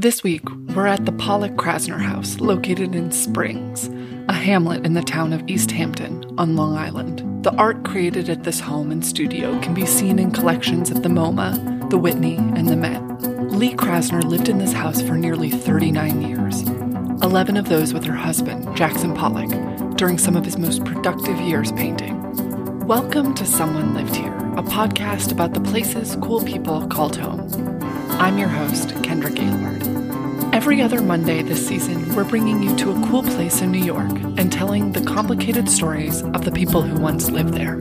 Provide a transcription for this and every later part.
This week, we're at the Pollock Krasner House, located in Springs, a hamlet in the town of East Hampton on Long Island. The art created at this home and studio can be seen in collections at the MoMA, the Whitney, and the Met. Lee Krasner lived in this house for nearly 39 years, 11 of those with her husband, Jackson Pollock, during some of his most productive years painting. Welcome to Someone Lived Here, a podcast about the places cool people called home. I'm your host, Kendra Gaylord. Every other Monday this season, we're bringing you to a cool place in New York and telling the complicated stories of the people who once lived there.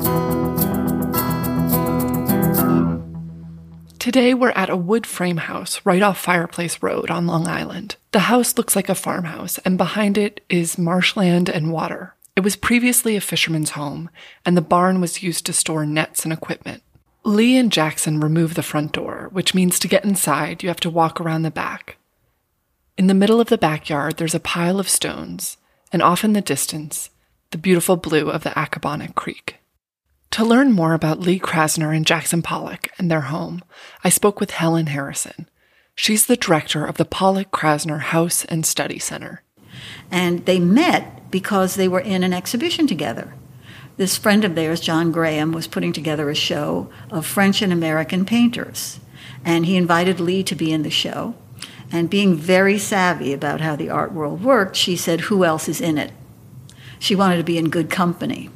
Today, we're at a wood frame house right off Fireplace Road on Long Island. The house looks like a farmhouse, and behind it is marshland and water. It was previously a fisherman's home, and the barn was used to store nets and equipment. Lee and Jackson remove the front door, which means to get inside, you have to walk around the back. In the middle of the backyard, there's a pile of stones, and off in the distance, the beautiful blue of the Accabonac Creek. To learn more about Lee Krasner and Jackson Pollock and their home, I spoke with Helen Harrison. She's the director of the Pollock Krasner House and Study Center. And they met because they were in an exhibition together. This friend of theirs, John Graham, was putting together a show of French and American painters. And he invited Lee to be in the show. And being very savvy about how the art world worked, she said, Who else is in it? She wanted to be in good company.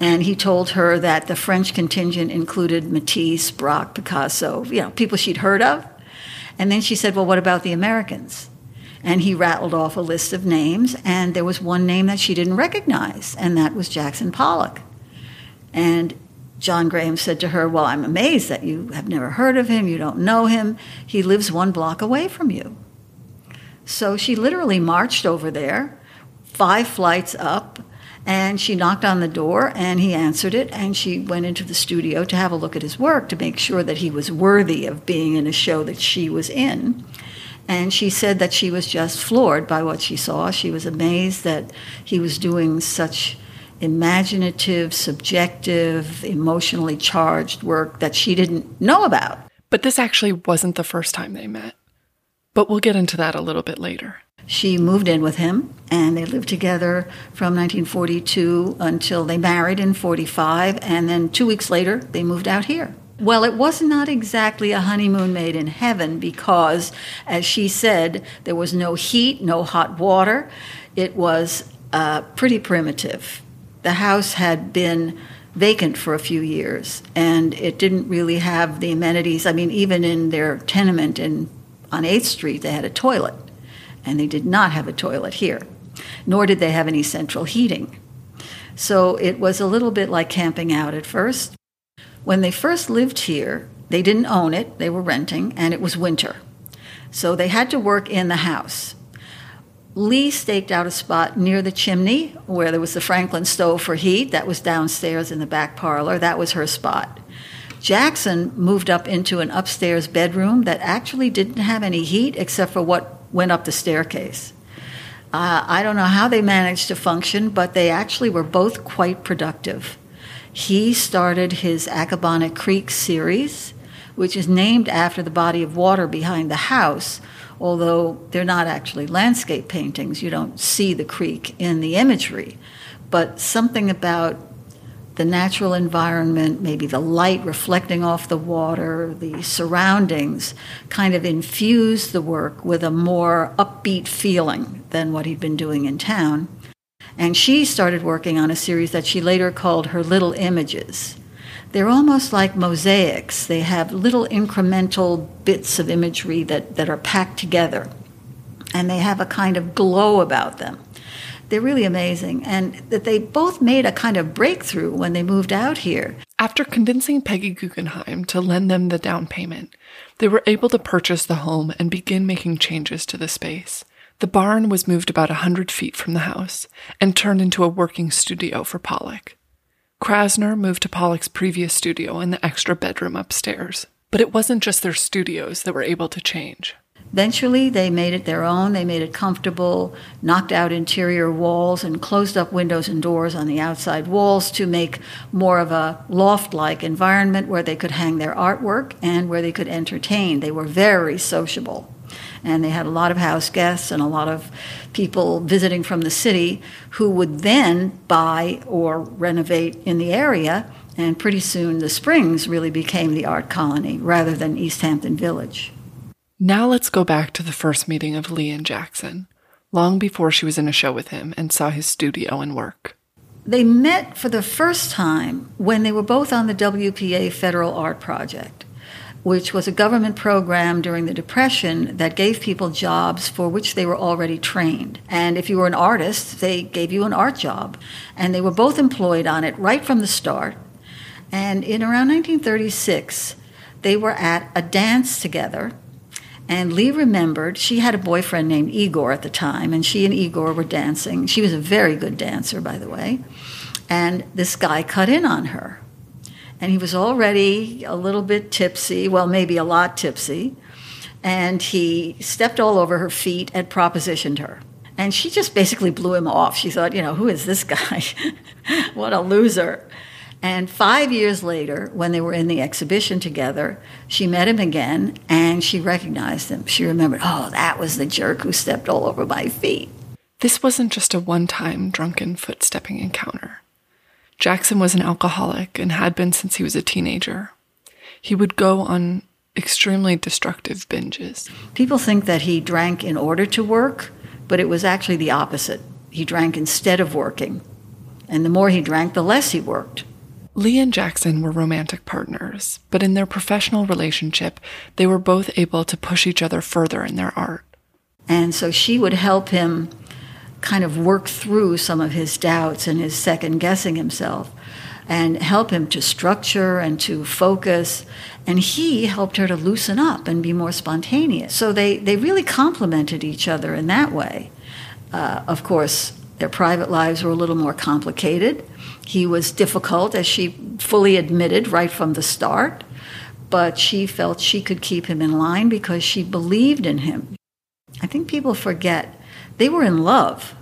And he told her that the French contingent included Matisse, Braque, Picasso, you know, people she'd heard of. And then she said, Well, what about the Americans? And he rattled off a list of names, and there was one name that she didn't recognize, and that was Jackson Pollock. And John Graham said to her, Well, I'm amazed that you have never heard of him, you don't know him. He lives one block away from you. So she literally marched over there, five flights up, and she knocked on the door, and he answered it, and she went into the studio to have a look at his work to make sure that he was worthy of being in a show that she was in. And she said that she was just floored by what she saw. She was amazed that he was doing such imaginative, subjective, emotionally charged work that she didn't know about. But this actually wasn't the first time they met. But we'll get into that a little bit later. She moved in with him, and they lived together from 1942 until they married in 45, and then two weeks later, they moved out here. Well, it was not exactly a honeymoon made in heaven because, as she said, there was no heat, no hot water. It was uh, pretty primitive. The house had been vacant for a few years, and it didn't really have the amenities. I mean, even in their tenement in, on 8th Street, they had a toilet, and they did not have a toilet here, nor did they have any central heating. So it was a little bit like camping out at first. When they first lived here, they didn't own it, they were renting, and it was winter. So they had to work in the house. Lee staked out a spot near the chimney where there was the Franklin stove for heat. That was downstairs in the back parlor. That was her spot. Jackson moved up into an upstairs bedroom that actually didn't have any heat except for what went up the staircase. Uh, I don't know how they managed to function, but they actually were both quite productive. He started his Accabonac Creek series, which is named after the body of water behind the house, although they're not actually landscape paintings. You don't see the creek in the imagery. But something about the natural environment, maybe the light reflecting off the water, the surroundings, kind of infused the work with a more upbeat feeling than what he'd been doing in town. And she started working on a series that she later called her Little Images. They're almost like mosaics. They have little incremental bits of imagery that, that are packed together. And they have a kind of glow about them. They're really amazing. And that they both made a kind of breakthrough when they moved out here. After convincing Peggy Guggenheim to lend them the down payment, they were able to purchase the home and begin making changes to the space. The barn was moved about a hundred feet from the house and turned into a working studio for Pollock. Krasner moved to Pollock's previous studio in the extra bedroom upstairs. But it wasn't just their studios that were able to change. Eventually, they made it their own. They made it comfortable, knocked out interior walls, and closed up windows and doors on the outside walls to make more of a loft like environment where they could hang their artwork and where they could entertain. They were very sociable. And they had a lot of house guests and a lot of people visiting from the city who would then buy or renovate in the area. And pretty soon the Springs really became the art colony rather than East Hampton Village. Now let's go back to the first meeting of Lee and Jackson, long before she was in a show with him and saw his studio and work. They met for the first time when they were both on the WPA Federal Art Project, which was a government program during the Depression that gave people jobs for which they were already trained. And if you were an artist, they gave you an art job. And they were both employed on it right from the start. And in around 1936, they were at a dance together and Lee remembered she had a boyfriend named Igor at the time, and she and Igor were dancing. She was a very good dancer, by the way. And this guy cut in on her. And he was already a little bit tipsy, well, maybe a lot tipsy. And he stepped all over her feet and propositioned her. And she just basically blew him off. She thought, you know, who is this guy? what a loser. And five years later, when they were in the exhibition together, she met him again and she recognized him. She remembered, oh, that was the jerk who stepped all over my feet. This wasn't just a one time drunken footstepping encounter. Jackson was an alcoholic and had been since he was a teenager. He would go on extremely destructive binges. People think that he drank in order to work, but it was actually the opposite. He drank instead of working. And the more he drank, the less he worked. Lee and Jackson were romantic partners, but in their professional relationship, they were both able to push each other further in their art. And so she would help him kind of work through some of his doubts and his second guessing himself and help him to structure and to focus. And he helped her to loosen up and be more spontaneous. So they, they really complemented each other in that way. Uh, of course, their private lives were a little more complicated. He was difficult, as she fully admitted right from the start, but she felt she could keep him in line because she believed in him. I think people forget they were in love.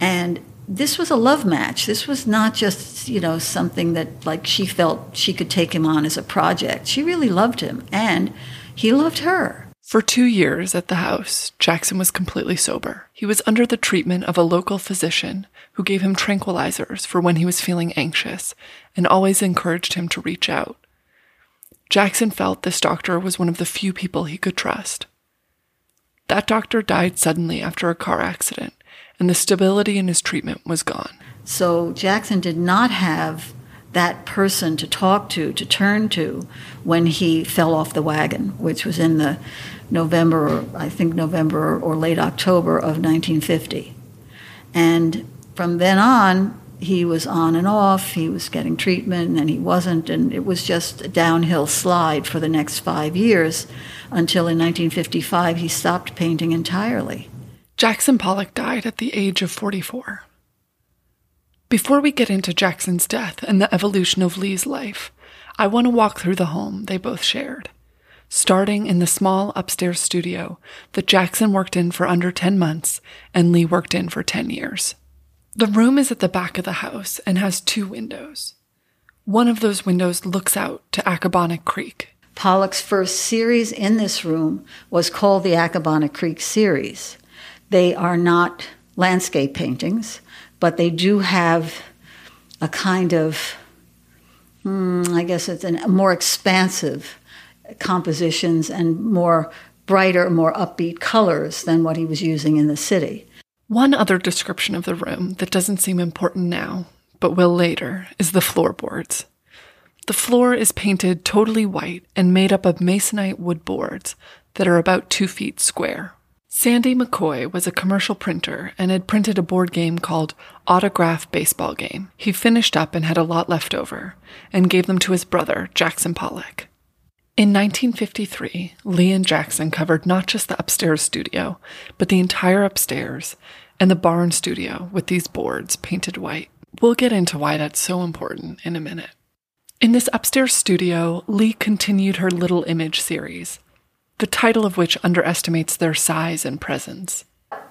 And this was a love match. This was not just, you know, something that like she felt she could take him on as a project. She really loved him and he loved her. For two years at the house, Jackson was completely sober. He was under the treatment of a local physician who gave him tranquilizers for when he was feeling anxious and always encouraged him to reach out. Jackson felt this doctor was one of the few people he could trust. That doctor died suddenly after a car accident, and the stability in his treatment was gone. So Jackson did not have that person to talk to, to turn to, when he fell off the wagon, which was in the November, I think November or late October of 1950. And from then on, he was on and off, he was getting treatment, and he wasn't, and it was just a downhill slide for the next five years until in 1955 he stopped painting entirely. Jackson Pollock died at the age of 44. Before we get into Jackson's death and the evolution of Lee's life, I want to walk through the home they both shared starting in the small upstairs studio that Jackson worked in for under 10 months and Lee worked in for 10 years. The room is at the back of the house and has two windows. One of those windows looks out to Accabonac Creek. Pollock's first series in this room was called the Accabonac Creek series. They are not landscape paintings, but they do have a kind of, hmm, I guess it's a more expansive compositions and more brighter, more upbeat colors than what he was using in the city. One other description of the room that doesn't seem important now, but will later, is the floorboards. The floor is painted totally white and made up of masonite wood boards that are about two feet square. Sande McCoy was a commercial printer and had printed a board game called Autograph Baseball Game. He finished up and had a lot left over and gave them to his brother, Jackson Pollock. In 1953, Lee and Jackson covered not just the upstairs studio, but the entire upstairs and the barn studio with these boards painted white. We'll get into why that's so important in a minute. In this upstairs studio, Lee continued her Little Image series, the title of which underestimates their size and presence.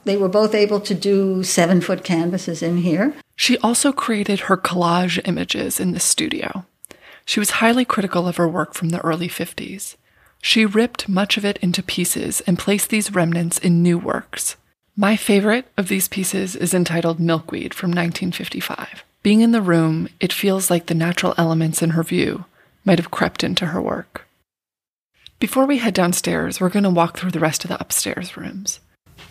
They were both able to do seven foot canvases in here. She also created her collage images in the studio. She was highly critical of her work from the early 50s. She ripped much of it into pieces and placed these remnants in new works. My favorite of these pieces is entitled Milkweed from 1955. Being in the room, it feels like the natural elements in her view might have crept into her work. Before we head downstairs, we're going to walk through the rest of the upstairs rooms.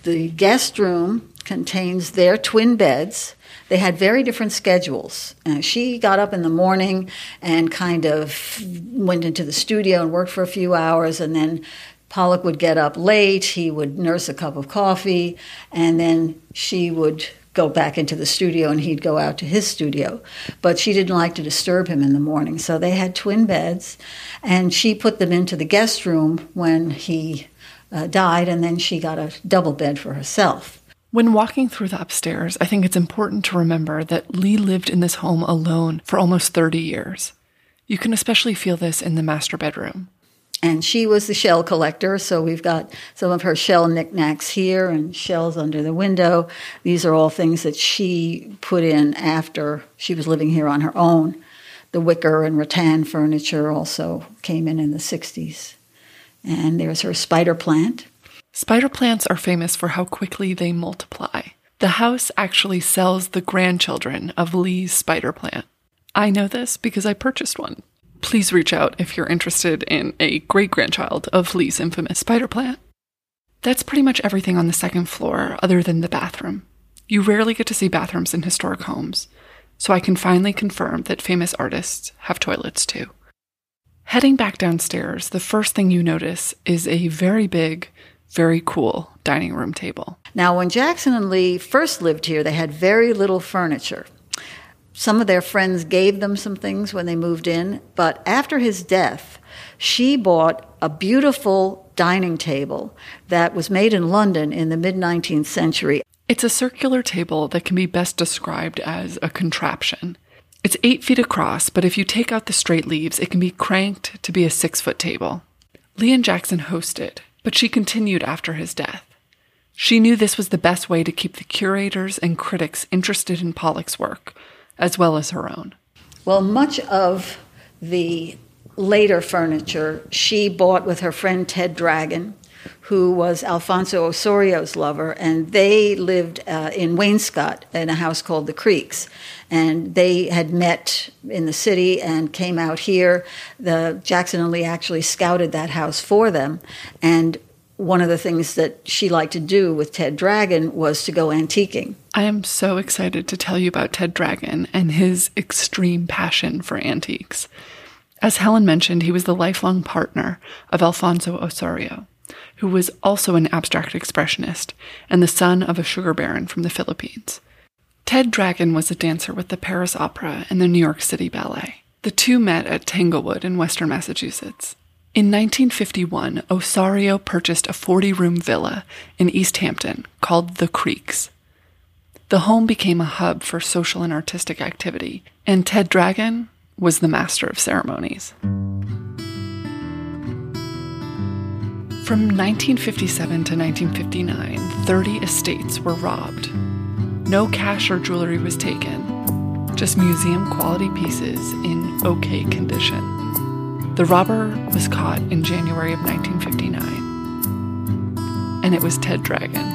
The guest room contains their twin beds. They had very different schedules. Uh, she got up in the morning and kind of went into the studio and worked for a few hours, and then Pollock would get up late. He would nurse a cup of coffee, and then she would go back into the studio and he'd go out to his studio. But she didn't like to disturb him in the morning. So they had twin beds, and she put them into the guest room when he uh, died, and then she got a double bed for herself. When walking through the upstairs, I think it's important to remember that Lee lived in this home alone for almost 30 years. You can especially feel this in the master bedroom. And she was the shell collector, so we've got some of her shell knickknacks here and shells under the window. These are all things that she put in after she was living here on her own. The wicker and rattan furniture also came in in the 60s. And there's her spider plant. Spider plants are famous for how quickly they multiply. The house actually sells the grandchildren of Lee's spider plant. I know this because I purchased one. Please reach out if you're interested in a great grandchild of Lee's infamous spider plant. That's pretty much everything on the second floor, other than the bathroom. You rarely get to see bathrooms in historic homes, so I can finally confirm that famous artists have toilets too. Heading back downstairs, the first thing you notice is a very big, very cool dining room table. Now, when Jackson and Lee first lived here, they had very little furniture. Some of their friends gave them some things when they moved in, but after his death, she bought a beautiful dining table that was made in London in the mid 19th century. It's a circular table that can be best described as a contraption. It's eight feet across, but if you take out the straight leaves, it can be cranked to be a six foot table. Lee and Jackson hosted, but she continued after his death. She knew this was the best way to keep the curators and critics interested in Pollock's work, as well as her own. Well, much of the later furniture she bought with her friend Ted Dragon, who was Alfonso Ossorio's lover, and they lived uh, in Wainscott in a house called the Creeks. And they had met in the city and came out here. The Jackson and Lee actually scouted that house for them, and one of the things that she liked to do with Ted Dragon was to go antiquing. I am so excited to tell you about Ted Dragon and his extreme passion for antiques. As Helen mentioned, he was the lifelong partner of Alfonso Ossorio who was also an abstract expressionist and the son of a sugar baron from the Philippines. Ted Dragon was a dancer with the Paris Opera and the New York City Ballet. The two met at Tanglewood in western Massachusetts. In 1951, Ossorio purchased a 40 room villa in East Hampton called The Creeks. The home became a hub for social and artistic activity, and Ted Dragon was the master of ceremonies. From 1957 to 1959, 30 estates were robbed. No cash or jewelry was taken, just museum quality pieces in okay condition. The robber was caught in January of 1959, and it was Ted Dragon.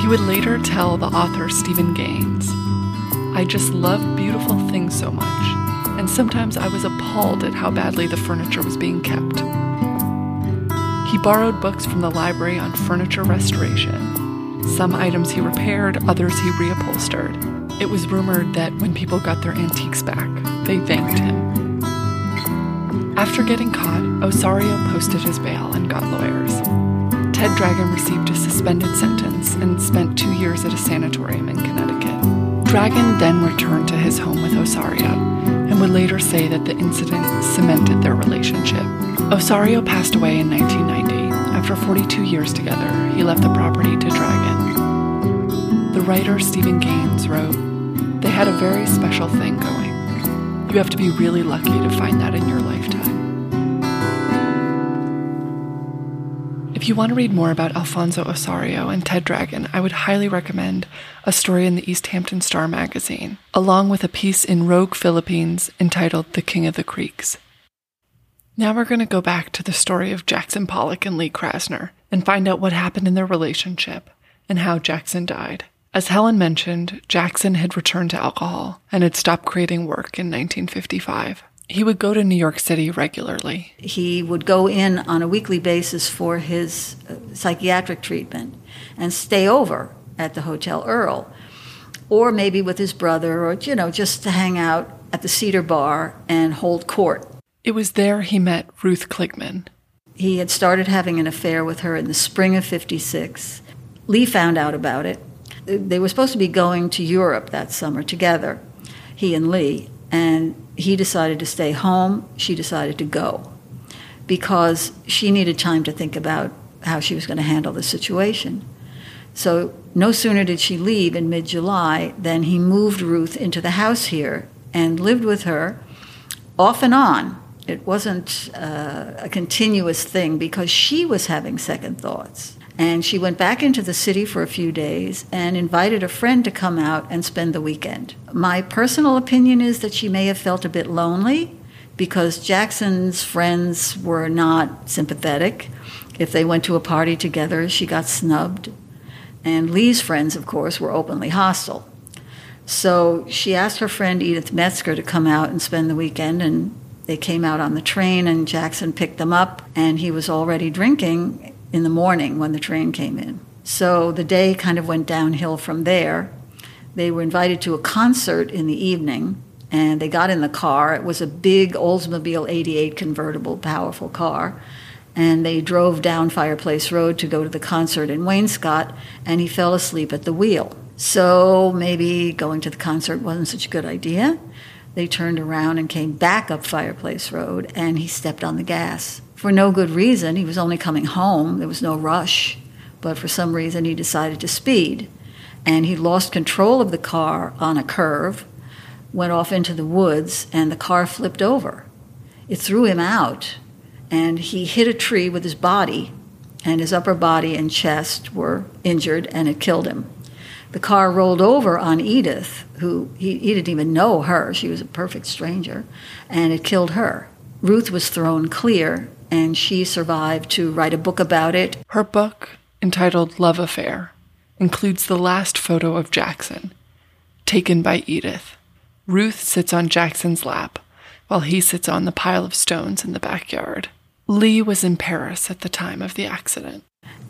He would later tell the author Steven Gaines, I just love beautiful things so much, and sometimes I was appalled at how badly the furniture was being kept. He borrowed books from the library on furniture restoration. Some items he repaired, others he reupholstered. It was rumored that when people got their antiques back, they thanked him. After getting caught, Ossorio posted his bail and got lawyers. Ted Dragon received a suspended sentence and spent two years at a sanatorium in Connecticut. Dragon then returned to his home with Ossorio would later say that the incident cemented their relationship. Ossorio passed away in 1990. After 42 years together, he left the property to Dragon. The writer Steven Gaines wrote, They had a very special thing going. You have to be really lucky to find that in your lifetime. If you want to read more about Alfonso Ossorio and Ted Dragon, I would highly recommend a story in the East Hampton Star magazine, along with a piece in Rogue Philippines entitled The King of the Creeks. Now we're going to go back to the story of Jackson Pollock and Lee Krasner and find out what happened in their relationship and how Jackson died. As Helen mentioned, Jackson had returned to alcohol and had stopped creating work in 1955. He would go to New York City regularly. He would go in on a weekly basis for his uh, psychiatric treatment and stay over at the Hotel Earle, or maybe with his brother, or, you know, just to hang out at the Cedar Bar and hold court. It was there he met Ruth Kligman. He had started having an affair with her in the spring of 56. Lee found out about it. They were supposed to be going to Europe that summer together, he and Lee, and he decided to stay home. She decided to go because she needed time to think about how she was going to handle the situation. So, no sooner did she leave in mid July than he moved Ruth into the house here and lived with her off and on. It wasn't uh, a continuous thing because she was having second thoughts. And she went back into the city for a few days and invited a friend to come out and spend the weekend. My personal opinion is that she may have felt a bit lonely because Jackson's friends were not sympathetic. If they went to a party together, she got snubbed. And Lee's friends, of course, were openly hostile. So she asked her friend Edith Metzger to come out and spend the weekend, and they came out on the train, and Jackson picked them up, and he was already drinking in the morning when the train came in. So the day kind of went downhill from there. They were invited to a concert in the evening, and they got in the car. It was a big Oldsmobile 88 convertible, powerful car. And they drove down Fireplace Road to go to the concert in Wainscott, and he fell asleep at the wheel. So maybe going to the concert wasn't such a good idea. They turned around and came back up Fireplace Road, and he stepped on the gas. For no good reason, he was only coming home, there was no rush, but for some reason he decided to speed. And he lost control of the car on a curve, went off into the woods, and the car flipped over. It threw him out, and he hit a tree with his body, and his upper body and chest were injured, and it killed him. The car rolled over on Edith, who he, he didn't even know her. She was a perfect stranger, and it killed her. Ruth was thrown clear, and she survived to write a book about it. Her book, entitled Love Affair, includes the last photo of Jackson, taken by Edith. Ruth sits on Jackson's lap, while he sits on the pile of stones in the backyard. Lee was in Paris at the time of the accident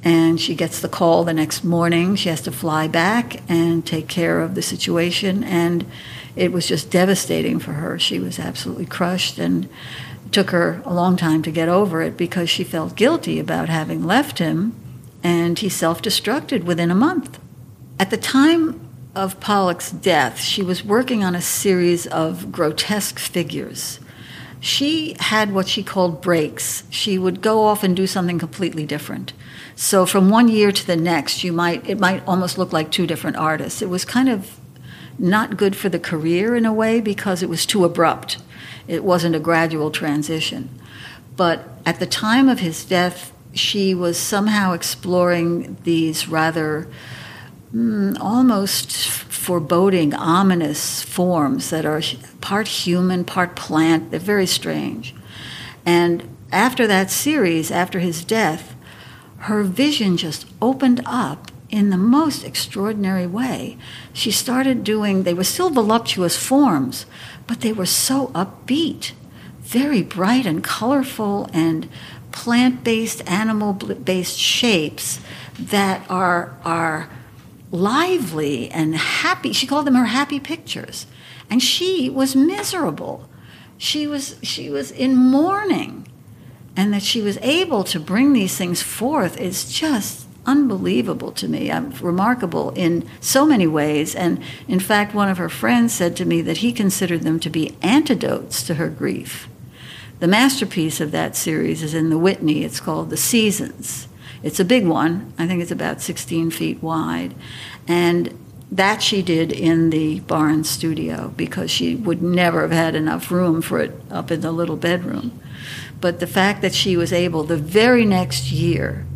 and she gets the call the next morning. She has to fly back and take care of the situation, and it was just devastating for her. She was absolutely crushed, and took her a long time to get over it because she felt guilty about having left him, and he self destructed within a month. At the time of Pollock's death, she was working on a series of grotesque figures she had what she called breaks. She would go off and do something completely different. So from one year to the next, you might it might almost look like two different artists. It was kind of not good for the career in a way because it was too abrupt. It wasn't a gradual transition. But at the time of his death, she was somehow exploring these rather mm, almost foreboding, ominous forms that are part human, part plant. They're very strange. And after that series, after his death, her vision just opened up in the most extraordinary way. She started doing, they were still voluptuous forms, but they were so upbeat, very bright and colorful and plant based, animal based shapes that are, are lively and happy. She called them her happy pictures. And she was miserable. She was, she was in mourning and that she was able to bring these things forth is just unbelievable to me. I'm remarkable in so many ways. And in fact, one of her friends said to me that he considered them to be antidotes to her grief. The masterpiece of that series is in the Whitney. It's called The Seasons. It's a big one. I think it's about 16 feet wide. And that she did in the Barnes studio because she would never have had enough room for it up in the little bedroom. But the fact that she was able the very next year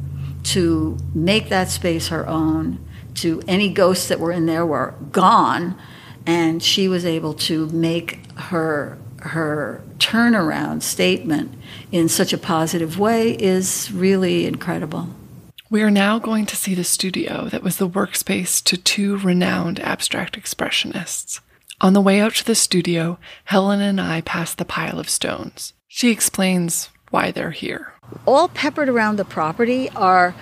to make that space her own, to any ghosts that were in there were gone, and she was able to make her her turnaround statement in such a positive way is really incredible. We are now going to see the studio that was the workspace to two renowned abstract expressionists. On the way out to the studio, Helen and I pass the pile of stones. She explains why they're here. All peppered around the property are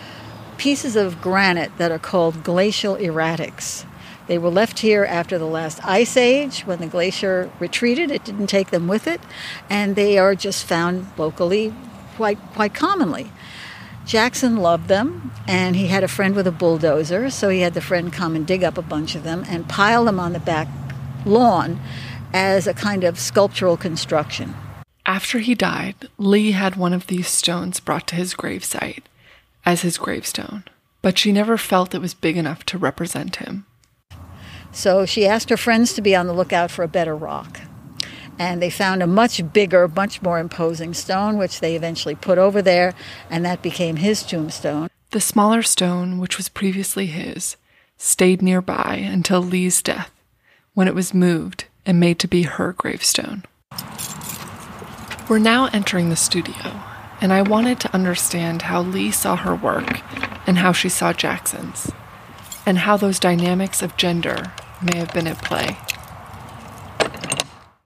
pieces of granite that are called glacial erratics. They were left here after the last ice age when the glacier retreated. It didn't take them with it, and they are just found locally quite, quite commonly. Jackson loved them, and he had a friend with a bulldozer, so he had the friend come and dig up a bunch of them and pile them on the back lawn as a kind of sculptural construction. After he died, Lee had one of these stones brought to his gravesite as his gravestone, but she never felt it was big enough to represent him. So she asked her friends to be on the lookout for a better rock. And they found a much bigger, much more imposing stone, which they eventually put over there, and that became his tombstone. The smaller stone, which was previously his, stayed nearby until Lee's death, when it was moved and made to be her gravestone. We're now entering the studio, and I wanted to understand how Lee saw her work and how she saw Jackson's and how those dynamics of gender may have been at play.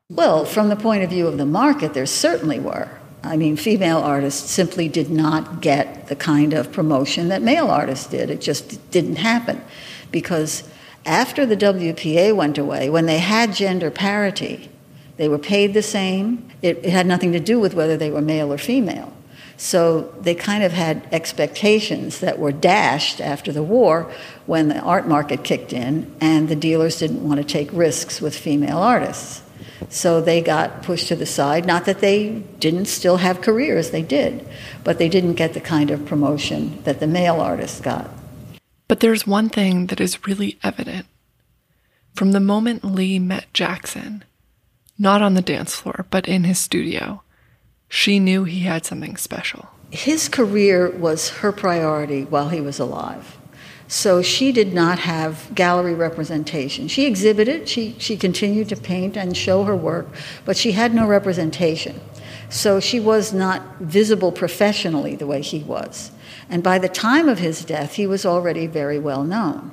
Well, from the point of view of the market, there certainly were. I mean, female artists simply did not get the kind of promotion that male artists did. It just didn't happen. Because after the WPA went away, when they had gender parity, they were paid the same. It, it had nothing to do with whether they were male or female. So they kind of had expectations that were dashed after the war when the art market kicked in, and the dealers didn't want to take risks with female artists. So they got pushed to the side. Not that they didn't still have careers, they did, but they didn't get the kind of promotion that the male artists got. But there's one thing that is really evident. From the moment Lee met Jackson, not on the dance floor, but in his studio, she knew he had something special. His career was her priority while he was alive. So she did not have gallery representation. She exhibited, she, she continued to paint and show her work, but she had no representation. So she was not visible professionally the way he was. And by the time of his death, he was already very well known.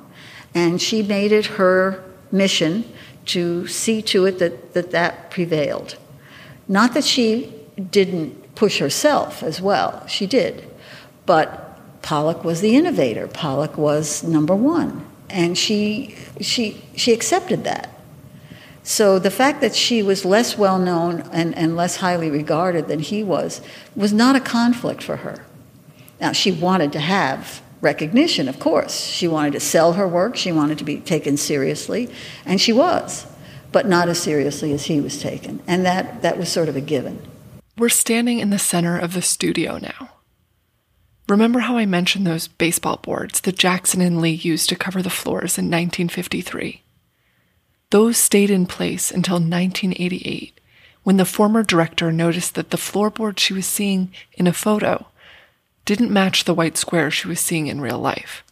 And she made it her mission to see to it that that, that prevailed. Not that she didn't push herself as well. She did. But Pollock was the innovator. Pollock was number one. And she, she, she accepted that. So the fact that she was less well known and, and less highly regarded than he was was not a conflict for her. Now, she wanted to have recognition, of course. She wanted to sell her work, she wanted to be taken seriously, and she was, but not as seriously as he was taken. And that, that was sort of a given. We're standing in the center of the studio now. Remember how I mentioned those baseball boards that Jackson and Lee used to cover the floors in 1953? Those stayed in place until 1988, when the former director noticed that the floorboard she was seeing in a photo didn't match the white square she was seeing in real life.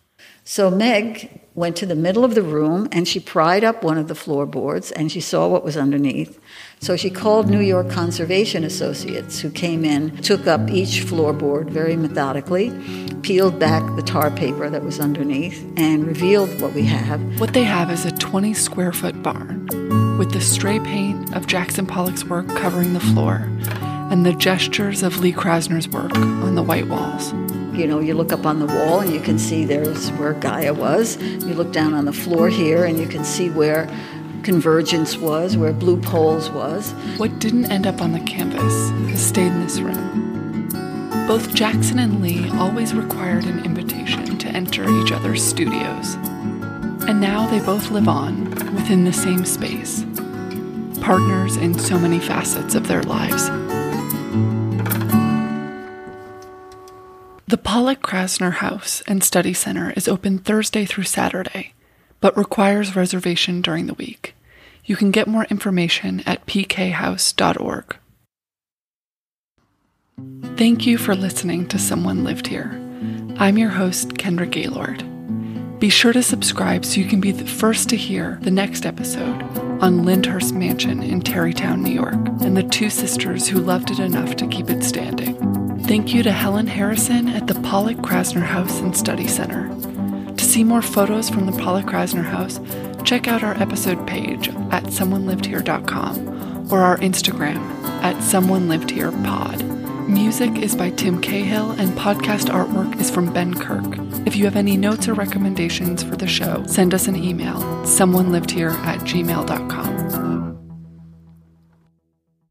So Meg went to the middle of the room and she pried up one of the floorboards and she saw what was underneath. So she called New York Conservation Associates, who came in, took up each floorboard very methodically, peeled back the tar paper that was underneath, and revealed what we have. What they have is a 20 square foot barn with the stray paint of Jackson Pollock's work covering the floor and the gestures of Lee Krasner's work on the white walls. You know, you look up on the wall and you can see there's where Gaea was. You look down on the floor here and you can see where Convergence was, where Blue Poles was. What didn't end up on the canvas has stayed in this room. Both Jackson and Lee always required an invitation to enter each other's studios. And now they both live on within the same space, partners in so many facets of their lives. The Pollock Krasner House and Study Center is open Thursday through Saturday but requires reservation during the week. You can get more information at pkhouse.org. Thank you for listening to Someone Lived Here. I'm your host, Kendra Gaylord. Be sure to subscribe so you can be the first to hear the next episode on Lyndhurst Mansion in Tarrytown, New York, and the two sisters who loved it enough to keep it standing. Thank you to Helen Harrison at the Pollock Krasner House and Study Center. To see more photos from the Pollock Krasner House, check out our episode page at someonelivedhere.com or our Instagram at someonelivedherepod. Music is by Tim Cahill and podcast artwork is from Ben Kirk. If you have any notes or recommendations for the show, send us an email, someonelivedhere at gmail.com.